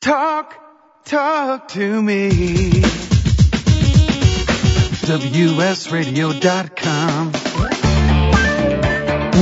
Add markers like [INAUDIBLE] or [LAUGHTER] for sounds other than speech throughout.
Talk, talk to me. WSRadio.com.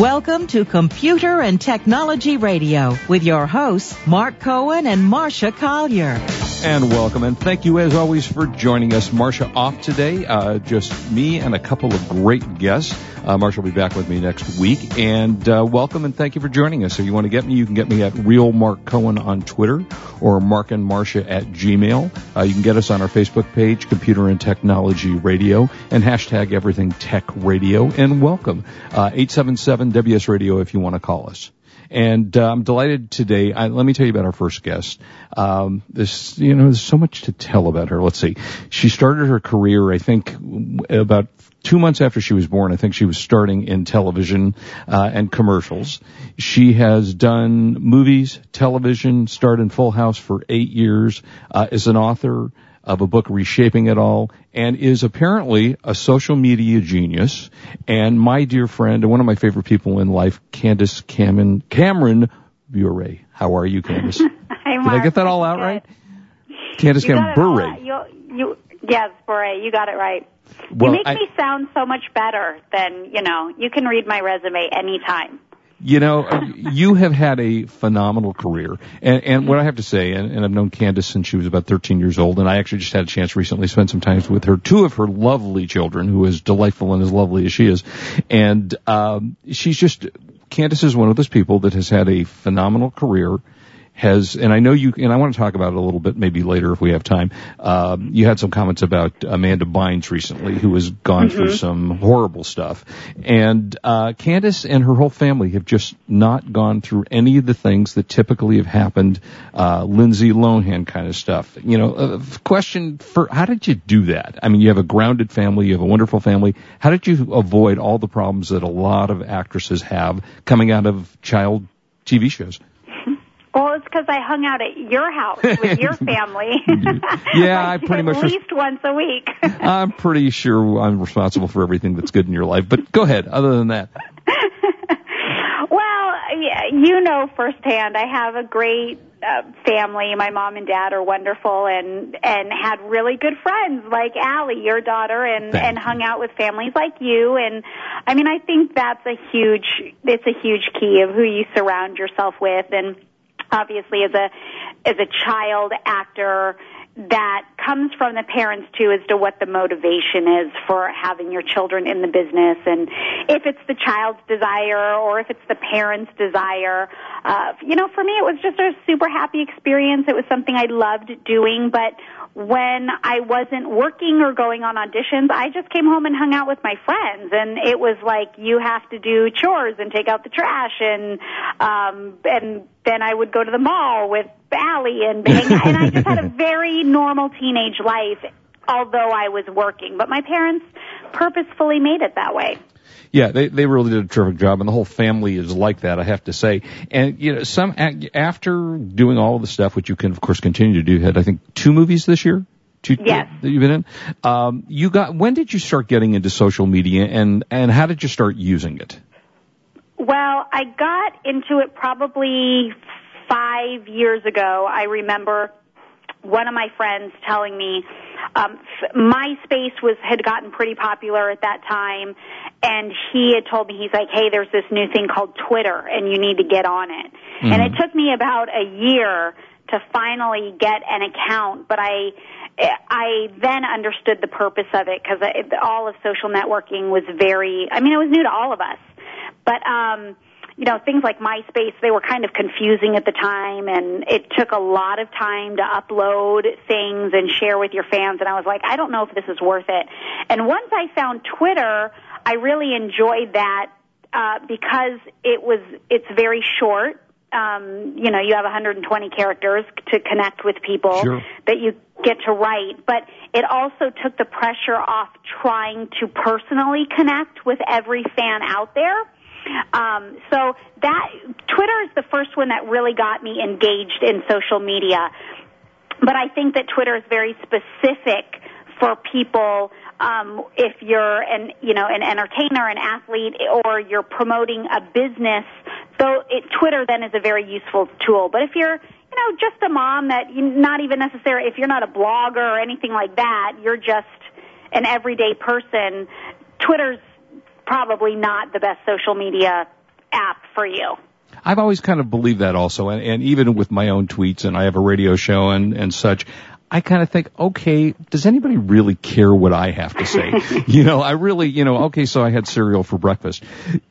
Welcome to Computer and Technology Radio with your hosts, Mark Cohen and Marsha Collier. And welcome, and thank you as always for joining us. Marsha off today, uh, just me and a couple of great guests. Uh, Marsha will be back with me next week. And uh, welcome and thank you for joining us. If you want to get me, you can get me at Real Mark Cohen on Twitter or Mark and Marsha at Gmail. Uh, you can get us on our Facebook page, Computer and Technology Radio, and hashtag Everything Tech Radio. And welcome, uh, 877 WS Radio if you want to call us. And uh, I'm delighted today. I, let me tell you about our first guest. Um, this, you know, there's so much to tell about her. Let's see. She started her career, I think, about two months after she was born. I think she was starting in television uh, and commercials. She has done movies, television, starred in Full House for eight years. Uh, is an author of a book reshaping it all and is apparently a social media genius and my dear friend and one of my favorite people in life, Candace Cameron, Cameron Bure. How are you, Candace? [LAUGHS] Hi, Did I get that all out right? Candace You cameron bure. You, you, yes, Bure, you got it right. Well, you make I- me sound so much better than, you know, you can read my resume anytime. You know, uh, you have had a phenomenal career. And, and what I have to say, and, and I've known Candace since she was about 13 years old, and I actually just had a chance recently to spend some time with her, two of her lovely children, who is delightful and as lovely as she is. And, um, she's just, Candace is one of those people that has had a phenomenal career, has, and I know you, and I want to talk about it a little bit maybe later if we have time. Um, you had some comments about Amanda Bynes recently, who has gone through some horrible stuff. And, uh, Candace and her whole family have just not gone through any of the things that typically have happened, uh, Lindsay Lohan kind of stuff. You know, uh, question for, how did you do that? I mean, you have a grounded family, you have a wonderful family. How did you avoid all the problems that a lot of actresses have coming out of child TV shows? Well, it's because I hung out at your house with your [LAUGHS] family. Yeah, [LAUGHS] I pretty much At least once a week. [LAUGHS] I'm pretty sure I'm responsible for everything that's good in your life, but go ahead. Other than that, well, you know firsthand, I have a great uh, family. My mom and dad are wonderful, and and had really good friends like Allie, your daughter, and Thank and you. hung out with families like you. And I mean, I think that's a huge. It's a huge key of who you surround yourself with, and obviously as a as a child actor that comes from the parents too as to what the motivation is for having your children in the business. And if it's the child's desire or if it's the parents desire uh you know for me it was just a super happy experience. It was something i loved doing. But when I wasn't working or going on auditions, I just came home and hung out with my friends and it was like you have to do chores and take out the trash and um and then I would go to the mall with Allie and out and I just had a [LAUGHS] very normal teenage life although I was working. But my parents purposefully made it that way. Yeah, they they really did a terrific job, and the whole family is like that. I have to say, and you know, some after doing all of the stuff, which you can of course continue to do, had I think two movies this year. Two, Yes. that you've been in. Um, you got. When did you start getting into social media, and and how did you start using it? Well, I got into it probably five years ago. I remember one of my friends telling me um, f- MySpace was had gotten pretty popular at that time, and he had told me he's like, "Hey, there's this new thing called Twitter, and you need to get on it." And it took me about a year to finally get an account, but I I then understood the purpose of it because all of social networking was very. I mean, it was new to all of us, but um, you know, things like MySpace, they were kind of confusing at the time and it took a lot of time to upload things and share with your fans and I was like, I don't know if this is worth it. And once I found Twitter, I really enjoyed that uh because it was it's very short. Um, you know, you have 120 characters to connect with people Sure. that you get to write, but it also took the pressure off trying to personally connect with every fan out there. Um, so that Twitter is the first one that really got me engaged in social media. But I think that Twitter is very specific for people um, if you're an you know an entertainer, an athlete, or you're promoting a business. So it, Twitter then is a very useful tool. But if you're you you know, just a mom that you not even necessarily if you're not a blogger or anything like that, you're just an everyday person. Twitter's probably not the best social media app for you. I've always kind of believed that also, and, and even with my own tweets, and I have a radio show and, and such, I kind of think, okay, does anybody really care what I have to say? [LAUGHS] you know, I really, you know, okay, so I had cereal for breakfast.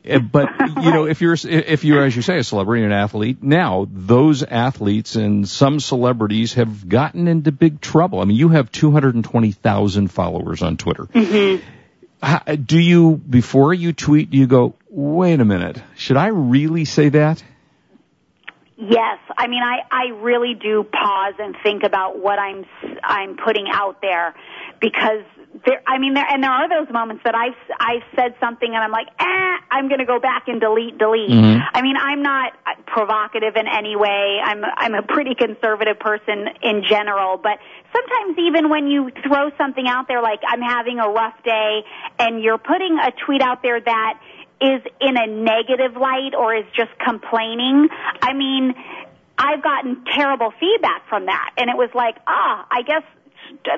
Eh, but, you know, if you're, if you're, as you say, a celebrity and an athlete, now those athletes and some celebrities have gotten into big trouble. I mean, you have 220,000 followers on Twitter. Mm-hmm. How, do you, before you tweet, do you go, wait a minute, should I really say that? Yes, I mean I I really do pause and think about what I'm I'm putting out there because there I mean there and there are those moments that I've I've said something and I'm like, "Eh, I'm going to go back and delete delete." Mm-hmm. I mean, I'm not provocative in any way. I'm I'm a pretty conservative person in general, but sometimes even when you throw something out there like I'm having a rough day and you're putting a tweet out there that is in a negative light or is just complaining, I mean, I've gotten terrible feedback from that. And it was like, ah, I guess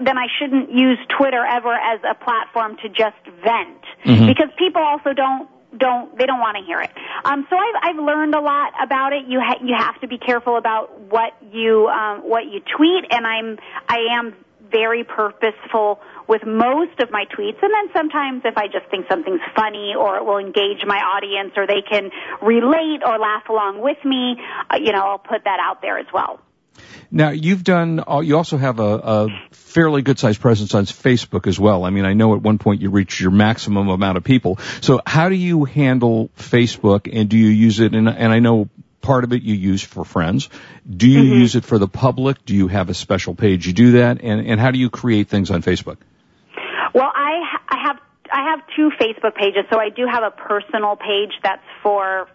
then I shouldn't use Twitter ever as a platform to just vent Mhm. because people also don't don't they don't want to hear it. Um, so I've I've learned a lot about it. You ha- you have to be careful about what you um, what you tweet, and I'm I am very purposeful with most of my tweets. And then sometimes if I just think something's funny or it will engage my audience or they can relate or laugh along with me, uh, you know, I'll put that out there as well. Now you've done. uh, You also have a, a fairly good sized presence on Facebook as well. I mean, I know at one point you reached your maximum amount of people. So how do you handle Facebook, and do you use it? And, and I know part of it you use for friends. Do you Mhm. use it for the public? Do you have a special page you do that? And and how do you create things on Facebook? Well, I ha- I have I have two Facebook pages, so I do have a personal page that's for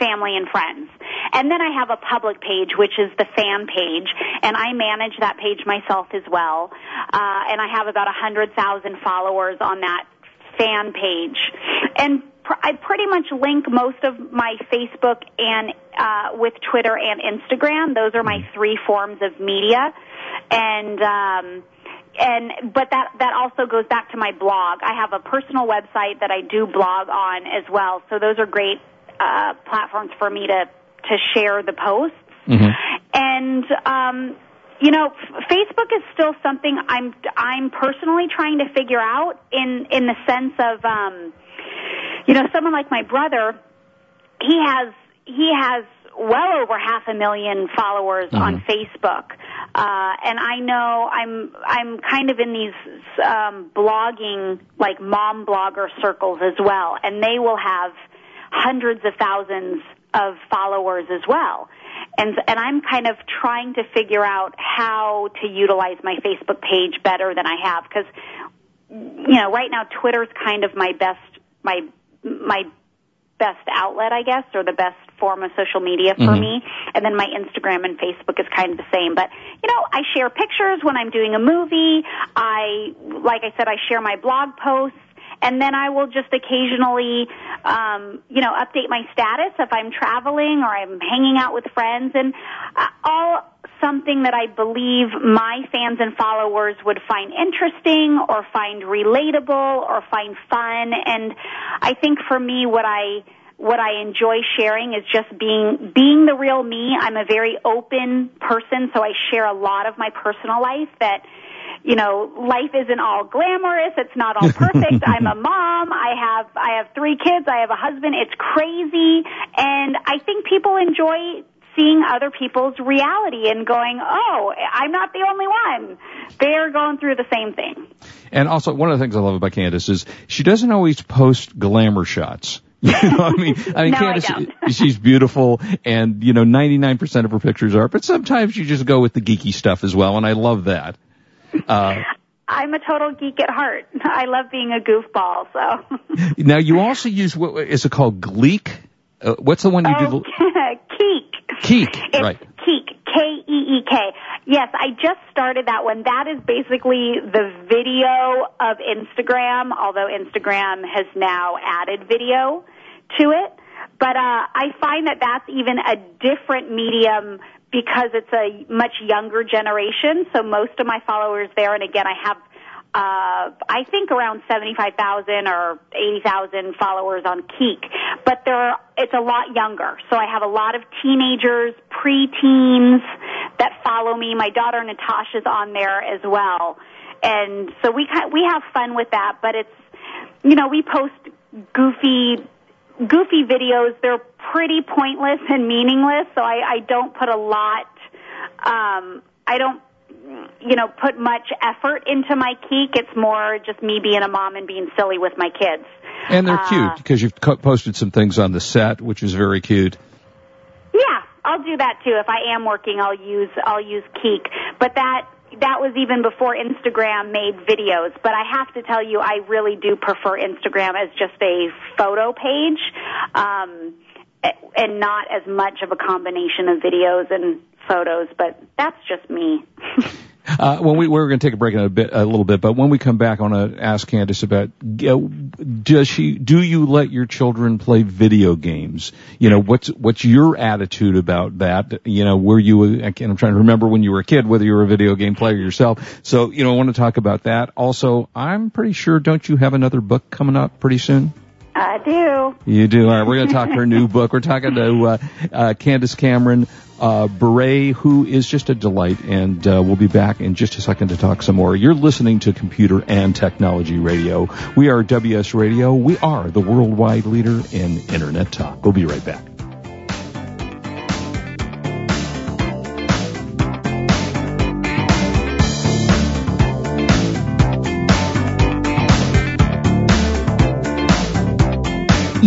family and friends. And then I have a public page, which is the fan page, and I manage that page myself as well. Uh, and I have about a hundred thousand followers on that fan page. And pr- I pretty much link most of my Facebook and uh, with Twitter and Instagram. Those are my three forms of media. And um, and but that that also goes back to my blog. I have a personal website that I do blog on as well. So those are great uh, platforms for me to to share the posts. Mm-hmm. And um, you know, f- Facebook is still something I'm I'm personally trying to figure out in in the sense of um, you know, someone like my brother, he has he has well over half a million followers on Facebook, uh, and I know I'm I'm kind of in these um, blogging like mom blogger circles as well, and they will have hundreds of thousands of followers as well. And and I'm kind of trying to figure out how to utilize my Facebook page better than I have. Because you know right now Twitter's kind of my best my my best outlet, I guess, or the best form of social media for Mhm. me. And then my Instagram and Facebook is kind of the same. But, you know, I share pictures when I'm doing a movie. I, like I said, I share my blog posts. And then I will just occasionally, um, you know, update my status if I'm traveling or I'm hanging out with friends and uh, all something that I believe my fans and followers would find interesting or find relatable or find fun. And I think for me, what I what I enjoy sharing is just being being the real me. I'm a very open person, so I share a lot of my personal life that you know, life isn't all glamorous. It's not all perfect. [LAUGHS] I'm a mom. I have I have three kids. I have a husband. It's crazy, and I think people enjoy seeing other people's reality and going, "Oh, I'm not the only one. They're going through the same thing." And also, one of the things I love about Candace is she doesn't always post glamour shots. [LAUGHS] You know, I mean, I mean, No, Candace, don't. [LAUGHS] she's beautiful, and you know, 99% of her pictures are. But sometimes you just go with the geeky stuff as well, and I love that. Uh, [LAUGHS] I'm a total geek at heart. I love being a goofball. So, now you also use what is it called? Gleek? Uh, what's the one you oh, do? Keek. Keek, It's right? Keek, K-E-E-K. Yes, I just started that one. That is basically the video of Instagram, although Instagram has now added video to it. But uh, I find that that's even a different medium because it's a much younger generation. So most of my followers there, and again, I have uh, I think around 75,000 or 80,000 followers on Keek, but there are, it's a lot younger. So I have a lot of teenagers, preteens that follow me. My daughter Natasha's on there as well. And so we kind, we have fun with that, but it's you know, we post goofy goofy videos. They're pretty pointless and meaningless, so I, I don't put a lot um I don't you know, put much effort into my Keek. It's more just me being a mom and being silly with my kids. And they're uh, cute because you've posted some things on the set, which is very cute. Yeah, I'll do that too. If I am working, I'll use I'll use Keek. But that that was even before Instagram made videos. But I have to tell you, I really do prefer Instagram as just a photo page, um, and not as much of a combination of videos and photos, but that's just me. [LAUGHS] Uh, when we we're going to take a break in a bit, a little bit, but when we come back, I want to ask Candace about uh, does she do you let your children play video games? You know, what's what's your attitude about that? You know, were you? I'm trying to remember when you were a kid whether you were a video game player yourself. So you know, I want to talk about that. Also, I'm pretty sure don't you have another book coming up pretty soon? I do. You do. All right, we're going to talk her new book. We're talking to uh, uh, Candace Cameron uh, Bure, who is just a delight, and uh, we'll be back in just a second to talk some more. You're listening to Computer and Technology Radio. We are WS Radio. We are the worldwide leader in Internet talk. We'll be right back.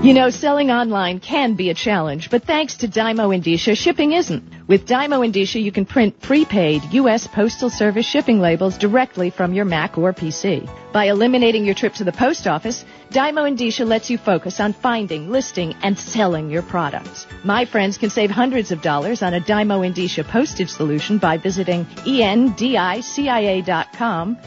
You know, selling online can be a challenge, but thanks to Dymo Endicia, shipping isn't. With Dymo Endicia, you can print prepaid U.S. Postal Service shipping labels directly from your Mac or PC. By eliminating your trip to the post office, Dymo Endicia lets you focus on finding, listing, and selling your products. My friends can save hundreds of dollars on a Dymo Endicia postage solution by visiting endicia.com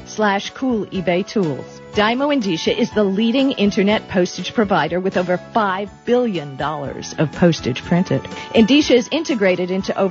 slash cool eBay tools. Dymo Endicia is the leading internet postage provider with over $5 billion of postage printed. Endicia is integrated into over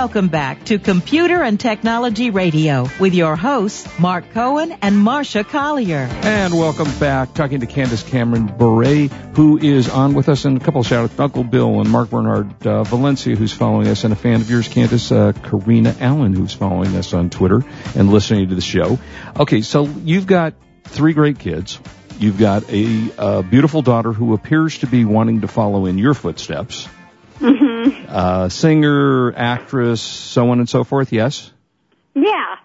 Welcome back to Computer and Technology Radio with your hosts, Mark Cohen and Marsha Collier. And welcome back, talking to Candace Cameron Bure, who is on with us, and a couple of shout outs, Uncle Bill and Mark Bernard uh, Valencia, who's following us, and a fan of yours, Candace uh, Karina Allen, who's following us on Twitter and listening to the show. Okay, so you've got three great kids. You've got a, a beautiful daughter who appears to be wanting to follow in your footsteps. Mhm. Uh, singer, actress, so on and so forth, yes? Yeah. I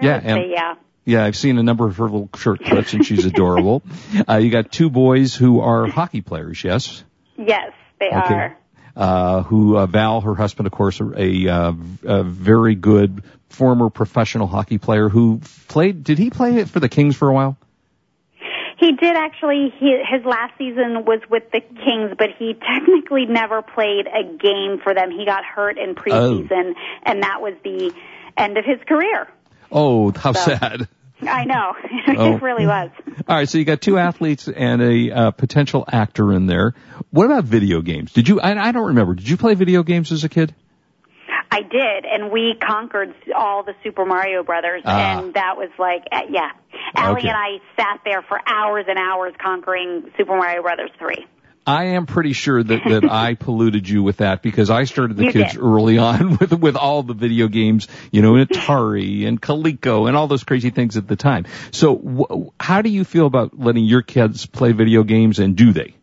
Yeah, and- yeah. Yeah, I've seen a number of her little shirt clips, and she's adorable. [LAUGHS] uh, you got two boys who are hockey players, yes? Yes, they are. Uh, who uh, Val, her husband, of course, a, uh, a very good former professional hockey player who played. Did he play it for the Kings for a while? He did actually. He, his last season was with the Kings, but he technically never played a game for them. He got hurt in preseason, and that was the end of his career. Oh, how So- sad! I know. [LAUGHS] Oh. it really was. All right, so you got two athletes and a uh, potential actor in there. What about video games? Did you? I, I don't remember. Did you play video games as a kid? I did, and we conquered all the Super Mario Brothers, Ah. and that was like, uh, yeah. Allie Okay. and I sat there for hours and hours conquering Super Mario Brothers 3. I am pretty sure that, that [LAUGHS] I polluted you with that because I started the You kids did. early on [LAUGHS] with with all the video games, you know, Atari and Coleco and all those crazy things at the time. So, wh- how do you feel about letting your kids play video games, and do they?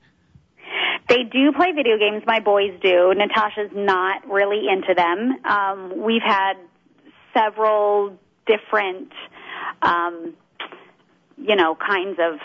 They do play video games. My boys do. Natasha's not really into them. Um, we've had several different, um, you know, kinds of.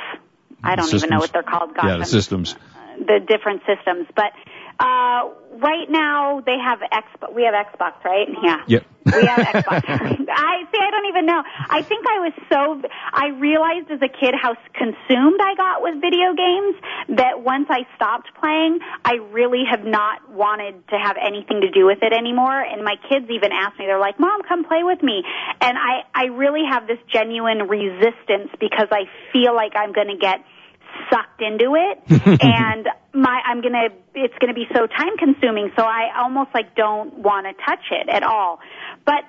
I don't even know what they're called. Gosh, yeah, the systems. the different systems. But uh, right now they have X. We have Xbox, right? Yeah. Yep. We have Xbox. I see. I don't even know. I think I was so. I realized as a kid how consumed I got with video games that once I stopped playing, I really have not wanted to have anything to do with it anymore. And my kids even ask me, they're like, "Mom, come play with me." And I, I really have this genuine resistance because I feel like I'm going to get sucked into it [LAUGHS] and my I'm going to it's going to be so time consuming so I almost like don't want to touch it at all. But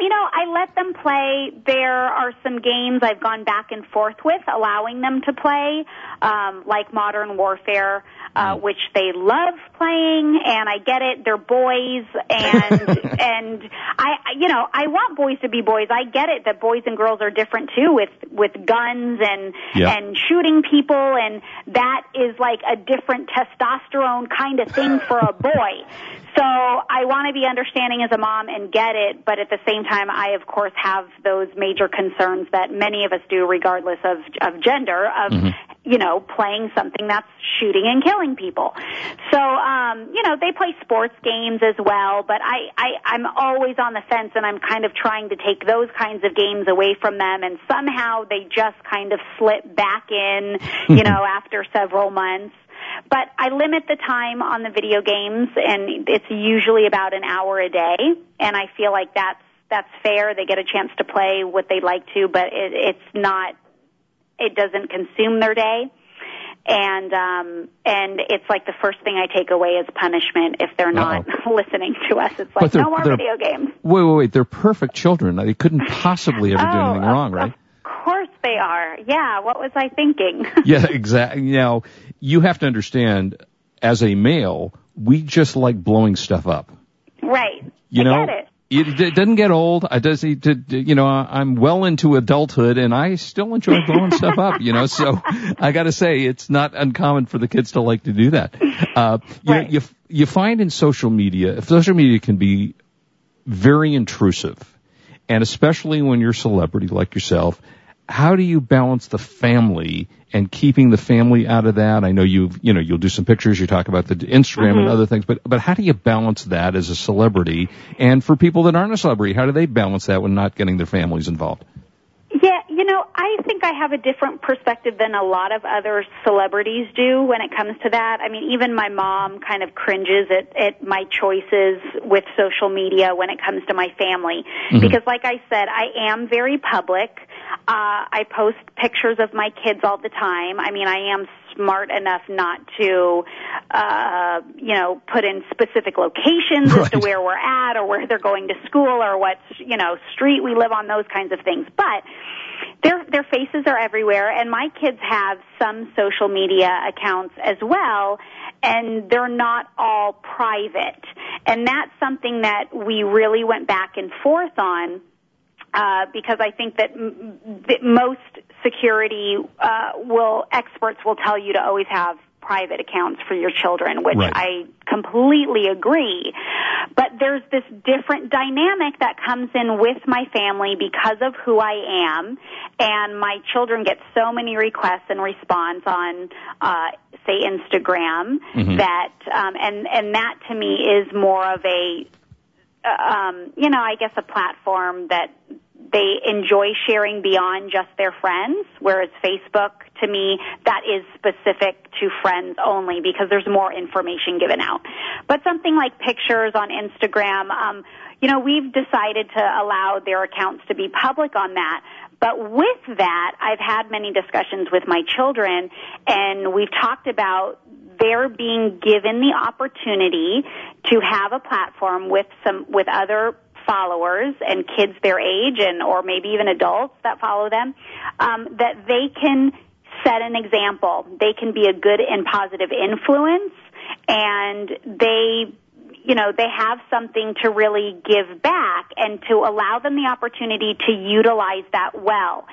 you know, I let them play. There are some games I've gone back and forth with, allowing them to play, um, like Modern Warfare, uh, which they love playing, and I get it. They're boys, and [LAUGHS] and I, you know, I want boys to be boys. I get it that boys and girls are different too, with with guns and Yeah. and shooting people, and that is like a different testosterone kind of thing for a boy. [LAUGHS] So I want to be understanding as a mom and get it, but at the same time, I of course have those major concerns that many of us do, regardless of of gender, of you know playing something that's shooting and killing people. So um, you know they play sports games as well, but I, I I'm always on the fence, and I'm kind of trying to take those kinds of games away from them, and somehow they just kind of slip back in, you [LAUGHS] know, after several months but I limit the time on the video games, and it's usually about an hour a day. And I feel like that's that's fair. They get a chance to play what they'd like to, but it, it's not. It doesn't consume their day, and um, and it's like the first thing I take away is punishment if they're not [LAUGHS] listening to us. It's like no more video games. Wait, wait, wait. They're perfect children. They couldn't possibly ever do [LAUGHS] Oh, anything of- wrong, right? Of course they are. Yeah. What was I thinking? [LAUGHS] yeah, exactly. You Now, you have to understand, as a male, we just like blowing stuff up. right. You I know, it. doesn't get old. I does, you know, I'm well into adulthood and I still enjoy blowing stuff up, you know, so I gotta say it's not uncommon for the kids to like to do that. Uh, you, Right. know, you, you find in social media, social media can be very intrusive and especially when you're a celebrity like yourself, how do you balance the family and keeping the family out of that? I know you you know you'll do some pictures, you talk about the Instagram and other things, but but how do you balance that as a celebrity? And for people that aren't a celebrity, how do they balance that when not getting their families involved? Yeah, you know, I think I have a different perspective than a lot of other celebrities do when it comes to that. I mean, even my mom kind of cringes at, at my choices with social media when it comes to my family. Mm-hmm. Because like I said, I am very public. Uh, I post pictures of my kids all the time. I mean, I am smart enough not to, uh, you know, put in specific locations right. as to where we're at or where they're going to school or what, you know, street we live on, those kinds of things. But their their faces are everywhere and my kids have some social media accounts as well and they're not all private and that's something that we really went back and forth on uh, because I think that, m- that most security uh, will experts will tell you to always have private accounts for your children, which right. I completely agree. But there's this different dynamic that comes in with my family because of who I am, and my children get so many requests and response on, uh, say, Instagram mm-hmm. that, um, and and that to me is more of a um, you know, I guess a platform that they enjoy sharing beyond just their friends, whereas Facebook, to me, that is specific to friends only because there's more information given out. But something like pictures on Instagram, um, you know, we've decided to allow their accounts to be public on that. But with that, I've had many discussions with my children, and we've talked about they're being given the opportunity to have a platform with some with other followers and kids their age and or maybe even adults that follow them um, that they can set an example they can be a good and positive influence and they you know, they have something to really give back and to allow them the opportunity to utilize that well.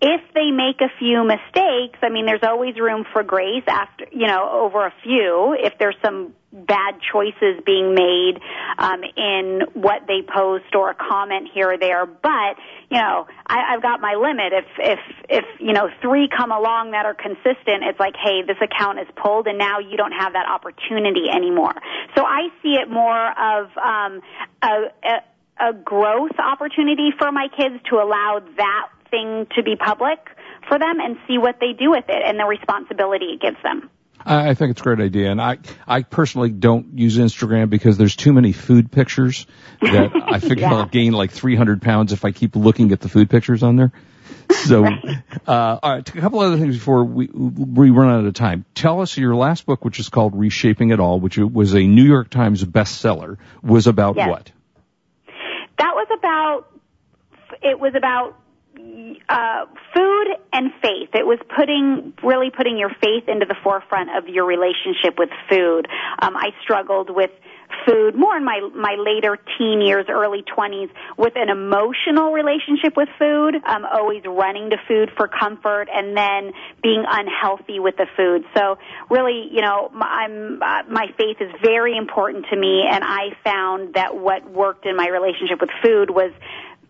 If they make a few mistakes, I mean, there's always room for grace after, you know, over a few. If there's some bad choices being made um, in what they post or a comment here or there. But you know, I, I've got my limit. If if if you know three come along that are consistent, it's like, hey, this account is pulled, and now you don't have that opportunity anymore. So I see it more of um, a, a, a growth opportunity for my kids to allow that thing to be public for them and see what they do with it and the responsibility it gives them. I think it's a great idea, and I I personally don't use Instagram because there's too many food pictures that [LAUGHS] I figure yeah. I'll gain like 300 pounds if I keep looking at the food pictures on there. So, [LAUGHS] right. uh, all right, a couple other things before we we run out of time. Tell us your last book, which is called Reshaping It All, which was a New York Times bestseller, was about yes. what? That was about. It was about uh, food and faith. It was putting really putting your faith into the forefront of your relationship with food. Um, I struggled with food more in my my later teen years, early twenties, with an emotional relationship with food. Um, always running to food for comfort, and then being unhealthy with the food. So really, you know, my, I'm uh, my faith is very important to me, and I found that what worked in my relationship with food was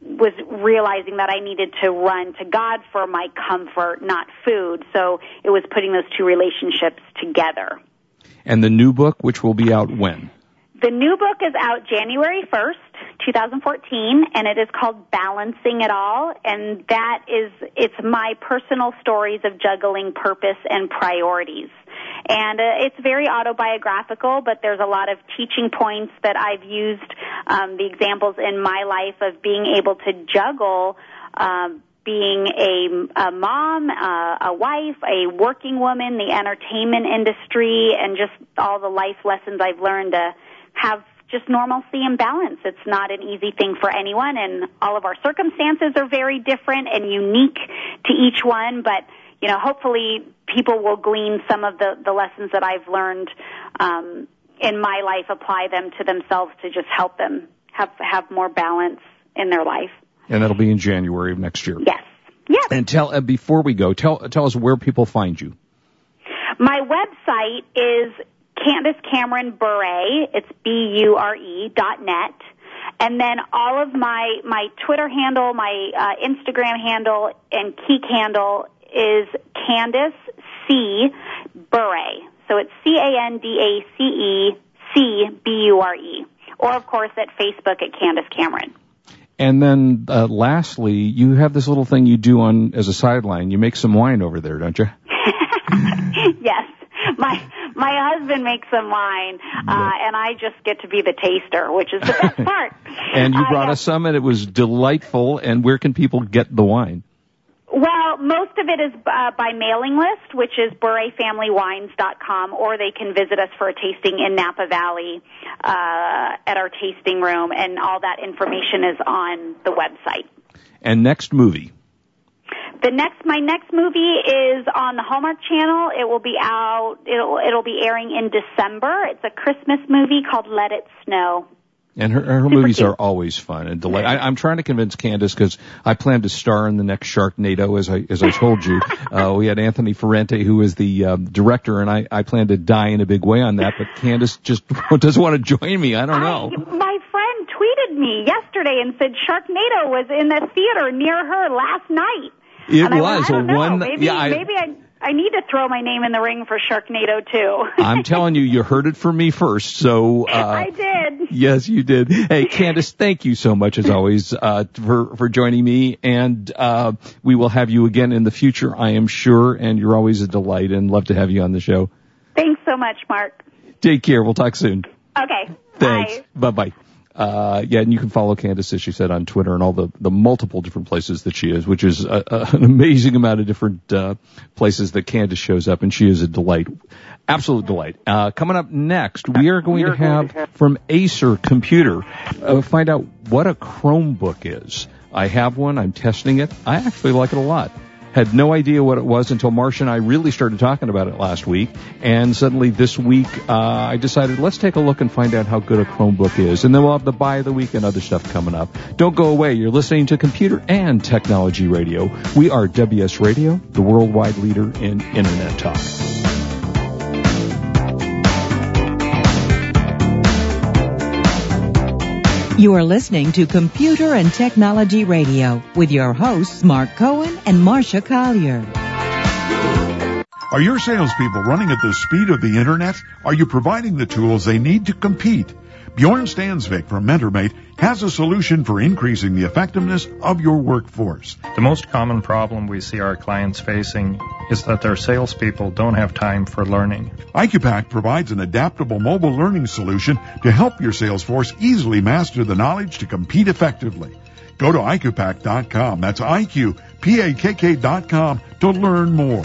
was realizing that I needed to run to God for my comfort, not food. So it was putting those two relationships together. And the new book, which will be out when? The new book is out January 1st, 2014, and it is called Balancing It All. And that is, it's my personal stories of juggling purpose and priorities. And uh, it's very autobiographical, but there's a lot of teaching points that I've used, um, the examples in my life of being able to juggle um, being a, a mom, uh, a wife, a working woman, the entertainment industry, and just all the life lessons I've learned to have just normalcy and balance. It's not an easy thing for anyone, and all of our circumstances are very different and unique to each one, but you know, hopefully people will glean some of the, the lessons that I've learned um, in my life, apply them to themselves to just help them have have more balance in their life. And that'll be in January of next year. Yes. Yes. And tell uh, before we go, tell tell us where people find you. My website is Candace Cameron Bure. It's B U R E dot net. And then all of my my Twitter handle, my uh, Instagram handle, and Keek handle is Candace C. Bure. So it's C A N D A C E C B U R E. Or, of course, at Facebook at Candace Cameron. And then uh, lastly, you have this little thing you do on as a sideline. You make some wine over there, don't you? [LAUGHS] [LAUGHS] yes. [LAUGHS] My my husband makes some wine, uh, and I just get to be the taster, which is the [LAUGHS] best part. and you Uh, brought yes. us some, and it was delightful. And where can people get the wine? Well, most of it is uh, by mailing list, which is BureFamilyWines.com, or they can visit us for a tasting in Napa Valley uh, at our tasting room, and all that information is on the website. And next movie. The next, my next movie is on the Hallmark Channel. It will be out. It'll it'll be airing in December. It's a Christmas movie called Let It Snow. And her, her Super movies cute. are always fun and delight. I, I'm trying to convince Candace because I plan to star in the next Sharknado, as I as I told you. [LAUGHS] uh, we had Anthony Ferrante, who is the um, director, and I I plan to die in a big way on that. But Candace just [LAUGHS] doesn't want to join me. I don't know. I, me yesterday and said Sharknado was in the theater near her last night. It and was went, I don't know. one. Maybe yeah, I, maybe I I need to throw my name in the ring for Sharknado too. I'm [LAUGHS] telling you, you heard it from me first. So [LAUGHS] uh, I did. Yes, you did. Hey, [LAUGHS] Candace, thank you so much as always uh, for for joining me, and uh, we will have you again in the future, I am sure. And you're always a delight, and love to have you on the show. Thanks so much, Mark. Take care. We'll talk soon. Okay. Thanks. Bye bye. Uh, yeah, and you can follow Candace, as she said, on Twitter and all the, the multiple different places that she is, which is a, a, an amazing amount of different, uh, places that Candace shows up, and she is a delight. Absolute delight. Uh, coming up next, we are going, to, have from Acer Computer, uh, find out what a Chromebook is. I have one, I'm testing it. I actually like it a lot. Had no idea what it was until Marsha and I really started talking about it last week. And suddenly this week, uh, I decided let's take a look and find out how good a Chromebook is. And then we'll have the buy of the week and other stuff coming up. Don't go away. You're listening to Computer and Technology Radio. We are WS Radio, the worldwide leader in Internet talk. You are listening to Computer and Technology Radio with your hosts Mark Cohen and Marsha Collier. Are your salespeople running at the speed of the internet? Are you providing the tools they need to compete? Bjorn Stansvik from MentorMate has a solution for increasing the effectiveness of your workforce. The most common problem we see our clients facing is that their salespeople don't have time for learning. IQPAC provides an adaptable mobile learning solution to help your sales force easily master the knowledge to compete effectively. Go to IQPAC.com. That's IQPAKK.com to learn more.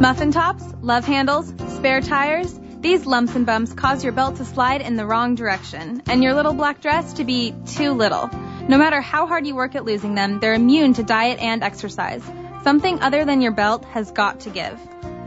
Muffin tops, love handles, spare tires. These lumps and bumps cause your belt to slide in the wrong direction and your little black dress to be too little. No matter how hard you work at losing them, they're immune to diet and exercise. Something other than your belt has got to give.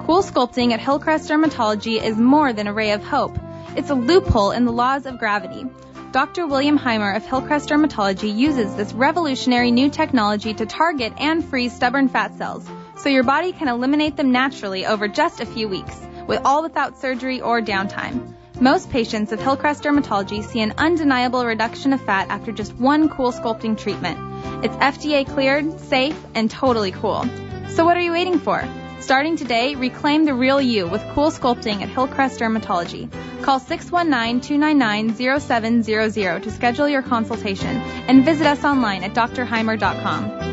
Cool sculpting at Hillcrest Dermatology is more than a ray of hope. It's a loophole in the laws of gravity. Dr. William Heimer of Hillcrest Dermatology uses this revolutionary new technology to target and freeze stubborn fat cells so your body can eliminate them naturally over just a few weeks, with all without surgery or downtime. Most patients of Hillcrest Dermatology see an undeniable reduction of fat after just one cool sculpting treatment. It's FDA cleared, safe, and totally cool. So what are you waiting for? Starting today, reclaim the real you with cool sculpting at Hillcrest Dermatology. Call 619-299-0700 to schedule your consultation and visit us online at drheimer.com.